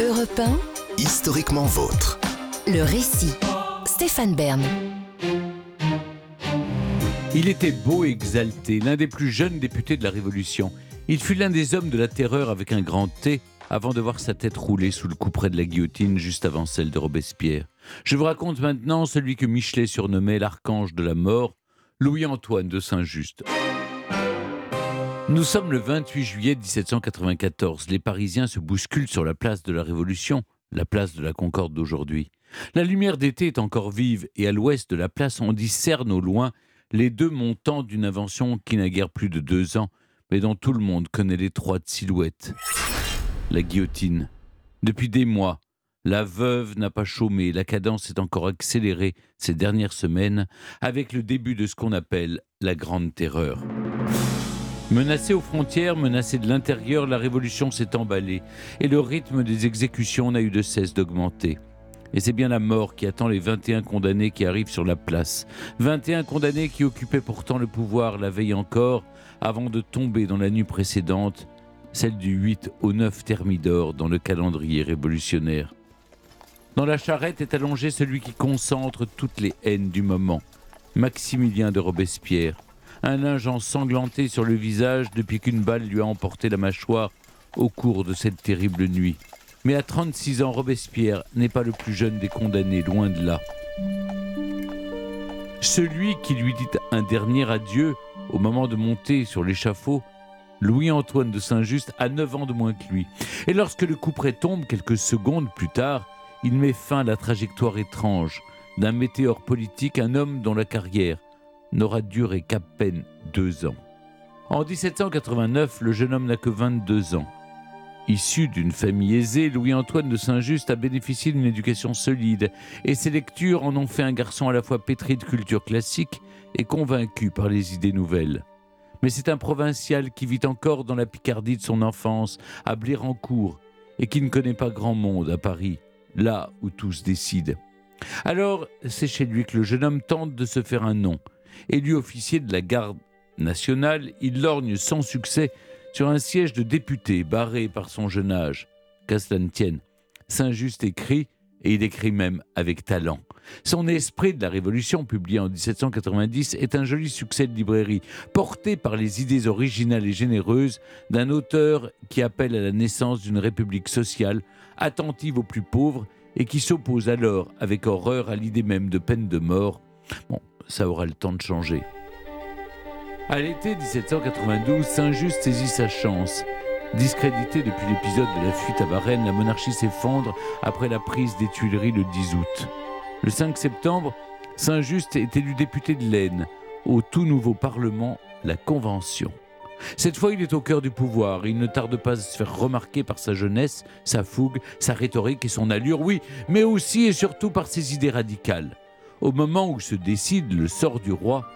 Europe 1, Historiquement vôtre. le récit. Stéphane Bern. Il était beau et exalté, l'un des plus jeunes députés de la Révolution. Il fut l'un des hommes de la terreur avec un grand T avant de voir sa tête rouler sous le couperet de la guillotine juste avant celle de Robespierre. Je vous raconte maintenant celui que Michelet surnommait l'archange de la mort, Louis-Antoine de Saint-Just. Nous sommes le 28 juillet 1794. Les Parisiens se bousculent sur la place de la Révolution, la place de la Concorde d'aujourd'hui. La lumière d'été est encore vive et à l'ouest de la place on discerne au loin les deux montants d'une invention qui n'a guère plus de deux ans, mais dont tout le monde connaît l'étroite silhouette. La guillotine. Depuis des mois, la veuve n'a pas chômé, la cadence est encore accélérée ces dernières semaines avec le début de ce qu'on appelle la Grande Terreur. Menacée aux frontières, menacée de l'intérieur, la révolution s'est emballée et le rythme des exécutions n'a eu de cesse d'augmenter. Et c'est bien la mort qui attend les 21 condamnés qui arrivent sur la place. 21 condamnés qui occupaient pourtant le pouvoir la veille encore, avant de tomber dans la nuit précédente, celle du 8 au 9 Thermidor dans le calendrier révolutionnaire. Dans la charrette est allongé celui qui concentre toutes les haines du moment, Maximilien de Robespierre, un linge ensanglanté sur le visage depuis qu'une balle lui a emporté la mâchoire au cours de cette terrible nuit. Mais à 36 ans, Robespierre n'est pas le plus jeune des condamnés, loin de là. Celui qui lui dit un dernier adieu au moment de monter sur l'échafaud, Louis-Antoine de Saint-Just a 9 ans de moins que lui. Et lorsque le couperet tombe quelques secondes plus tard, il met fin à la trajectoire étrange d'un météore politique, un homme dont la carrière n'aura duré qu'à peine deux ans. En 1789, le jeune homme n'a que 22 ans. Issu d'une famille aisée, Louis-Antoine de Saint-Just a bénéficié d'une éducation solide et ses lectures en ont fait un garçon à la fois pétri de culture classique et convaincu par les idées nouvelles. Mais c'est un provincial qui vit encore dans la Picardie de son enfance, à Blérancourt, et qui ne connaît pas grand monde à Paris, là où tout se décide. Alors, c'est chez lui que le jeune homme tente de se faire un nom. Élu officier de la garde nationale, il lorgne sans succès sur un siège de député barré par son jeune âge. Qu'à cela ne tienne, Saint-Just écrit, et il écrit même avec talent. Son Esprit de la Révolution, publié en 1790, est un joli succès de librairie, porté par les idées originales et généreuses d'un auteur qui appelle à la naissance d'une république sociale, attentive aux plus pauvres, et qui s'oppose alors avec horreur à l'idée même de peine de mort. Bon, ça aura le temps de changer. À l'été 1792, Saint-Just saisit sa chance. Discrédité depuis l'épisode de la fuite à Varennes, la monarchie s'effondre après la prise des Tuileries le 10 août. Le 5 septembre, Saint-Just est élu député de l'Aisne au tout nouveau Parlement, la Convention. Cette fois, il est au cœur du pouvoir. Il ne tarde pas à se faire remarquer par sa jeunesse, sa fougue, sa rhétorique et son allure, oui, mais aussi et surtout par ses idées radicales. Au moment où se décide le sort du roi,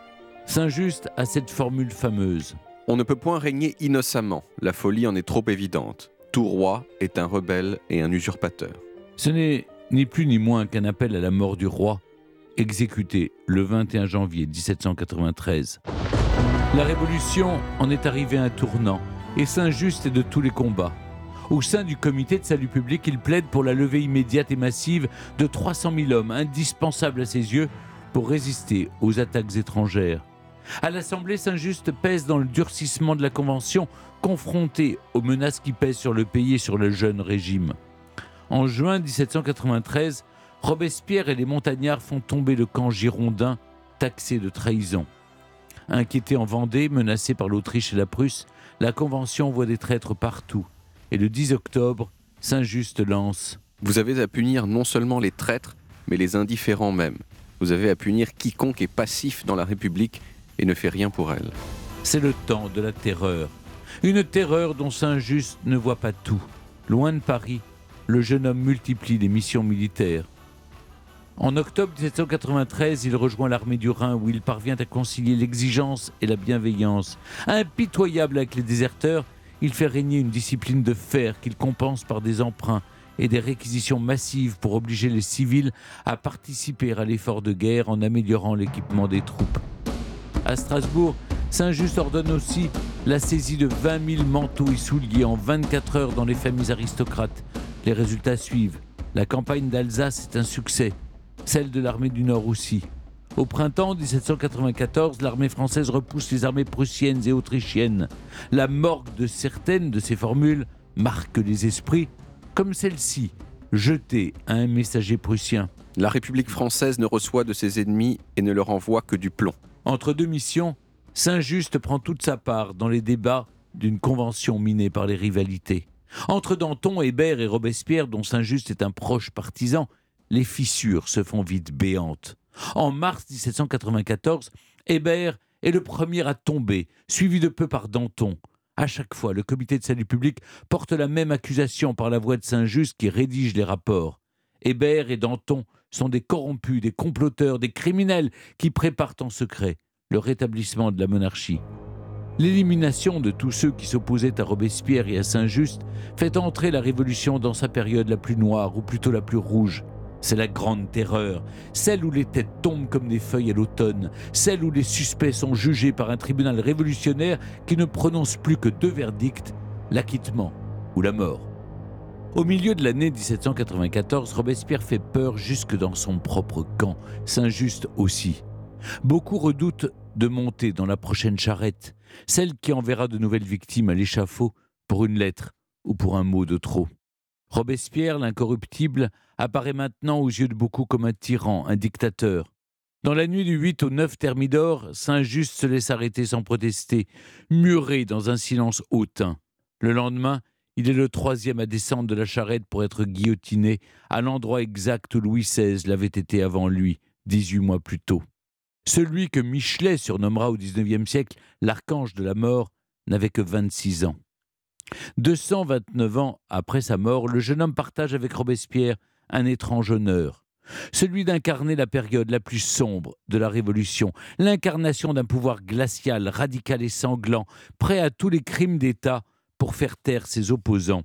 Saint-Just a cette formule fameuse. On ne peut point régner innocemment, la folie en est trop évidente. Tout roi est un rebelle et un usurpateur. Ce n'est ni plus ni moins qu'un appel à la mort du roi, exécuté le 21 janvier 1793. La Révolution en est arrivée à un tournant, et Saint-Just est de tous les combats. Au sein du comité de salut public, il plaide pour la levée immédiate et massive de 300 000 hommes, indispensables à ses yeux pour résister aux attaques étrangères. À l'Assemblée, Saint-Just pèse dans le durcissement de la Convention, confronté aux menaces qui pèsent sur le pays et sur le jeune régime. En juin 1793, Robespierre et les montagnards font tomber le camp girondin, taxé de trahison. Inquiété en Vendée, menacé par l'Autriche et la Prusse, la Convention voit des traîtres partout. Et le 10 octobre, Saint-Just lance Vous avez à punir non seulement les traîtres, mais les indifférents même. Vous avez à punir quiconque est passif dans la République et ne fait rien pour elle. C'est le temps de la terreur. Une terreur dont Saint-Just ne voit pas tout. Loin de Paris, le jeune homme multiplie les missions militaires. En octobre 1793, il rejoint l'armée du Rhin où il parvient à concilier l'exigence et la bienveillance. Impitoyable avec les déserteurs, il fait régner une discipline de fer qu'il compense par des emprunts et des réquisitions massives pour obliger les civils à participer à l'effort de guerre en améliorant l'équipement des troupes. À Strasbourg, Saint-Just ordonne aussi la saisie de 20 000 manteaux et souliers en 24 heures dans les familles aristocrates, Les résultats suivent. La campagne d'Alsace est un succès, celle de l'armée du Nord aussi. Au printemps 1794, l'armée française repousse les armées prussiennes et autrichiennes. La morgue de certaines de ces formules marque les esprits, comme celle-ci, jetée à un messager prussien. La République française ne reçoit de ses ennemis et ne leur envoie que du plomb. Entre deux missions, Saint-Just prend toute sa part dans les débats d'une convention minée par les rivalités. Entre Danton, Hébert et Robespierre, dont Saint-Just est un proche partisan, les fissures se font vite béantes. En mars 1794, Hébert est le premier à tomber, suivi de peu par Danton. À chaque fois, le comité de salut public porte la même accusation par la voix de Saint-Just qui rédige les rapports. Hébert et Danton sont des corrompus, des comploteurs, des criminels qui préparent en secret le rétablissement de la monarchie. L'élimination de tous ceux qui s'opposaient à Robespierre et à Saint-Just fait entrer la Révolution dans sa période la plus noire, ou plutôt la plus rouge. C'est la grande terreur, celle où les têtes tombent comme des feuilles à l'automne, celle où les suspects sont jugés par un tribunal révolutionnaire qui ne prononce plus que deux verdicts, l'acquittement ou la mort. Au milieu de l'année 1794, Robespierre fait peur jusque dans son propre camp, Saint-Just aussi. Beaucoup redoutent de monter dans la prochaine charrette, celle qui enverra de nouvelles victimes à l'échafaud pour une lettre ou pour un mot de trop. Robespierre, l'incorruptible, apparaît maintenant aux yeux de beaucoup comme un tyran, un dictateur. Dans la nuit du 8 au 9 Thermidor, Saint-Just se laisse arrêter sans protester, muré dans un silence hautain. Le lendemain, il est le troisième à descendre de la charrette pour être guillotiné à l'endroit exact où Louis XVI l'avait été avant lui, 18 mois plus tôt. Celui que Michelet surnommera au XIXe siècle l'archange de la mort n'avait que 26 ans. 229 ans après sa mort, le jeune homme partage avec Robespierre un étrange honneur, celui d'incarner la période la plus sombre de la Révolution, l'incarnation d'un pouvoir glacial, radical et sanglant, prêt à tous les crimes d'État pour faire taire ses opposants.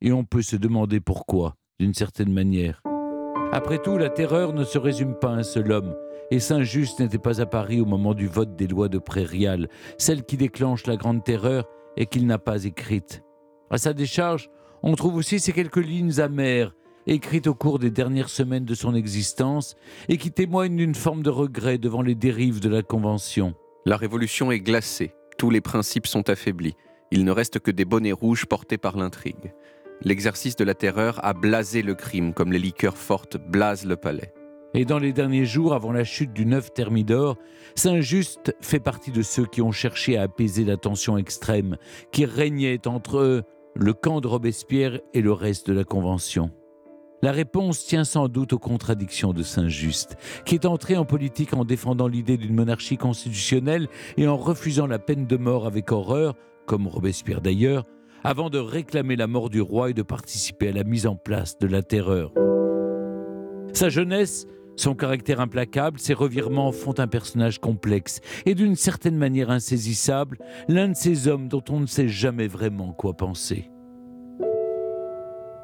Et on peut se demander pourquoi, d'une certaine manière. Après tout, la terreur ne se résume pas à un seul homme, et Saint-Just n'était pas à Paris au moment du vote des lois de Prairial, celle qui déclenche la Grande Terreur et qu'il n'a pas écrite. À sa décharge, on trouve aussi ces quelques lignes amères, écrites au cours des dernières semaines de son existence, et qui témoignent d'une forme de regret devant les dérives de la Convention. La révolution est glacée, tous les principes sont affaiblis, il ne reste que des bonnets rouges portés par l'intrigue. L'exercice de la terreur a blasé le crime comme les liqueurs fortes blasent le palais. Et dans les derniers jours, avant la chute du 9 Thermidor, Saint-Just fait partie de ceux qui ont cherché à apaiser la tension extrême qui régnait entre le camp de Robespierre et le reste de la Convention. La réponse tient sans doute aux contradictions de Saint-Just, qui est entré en politique en défendant l'idée d'une monarchie constitutionnelle et en refusant la peine de mort avec horreur, comme Robespierre d'ailleurs, avant de réclamer la mort du roi et de participer à la mise en place de la terreur. Sa jeunesse son caractère implacable, ses revirements font un personnage complexe et d'une certaine manière insaisissable, l'un de ces hommes dont on ne sait jamais vraiment quoi penser.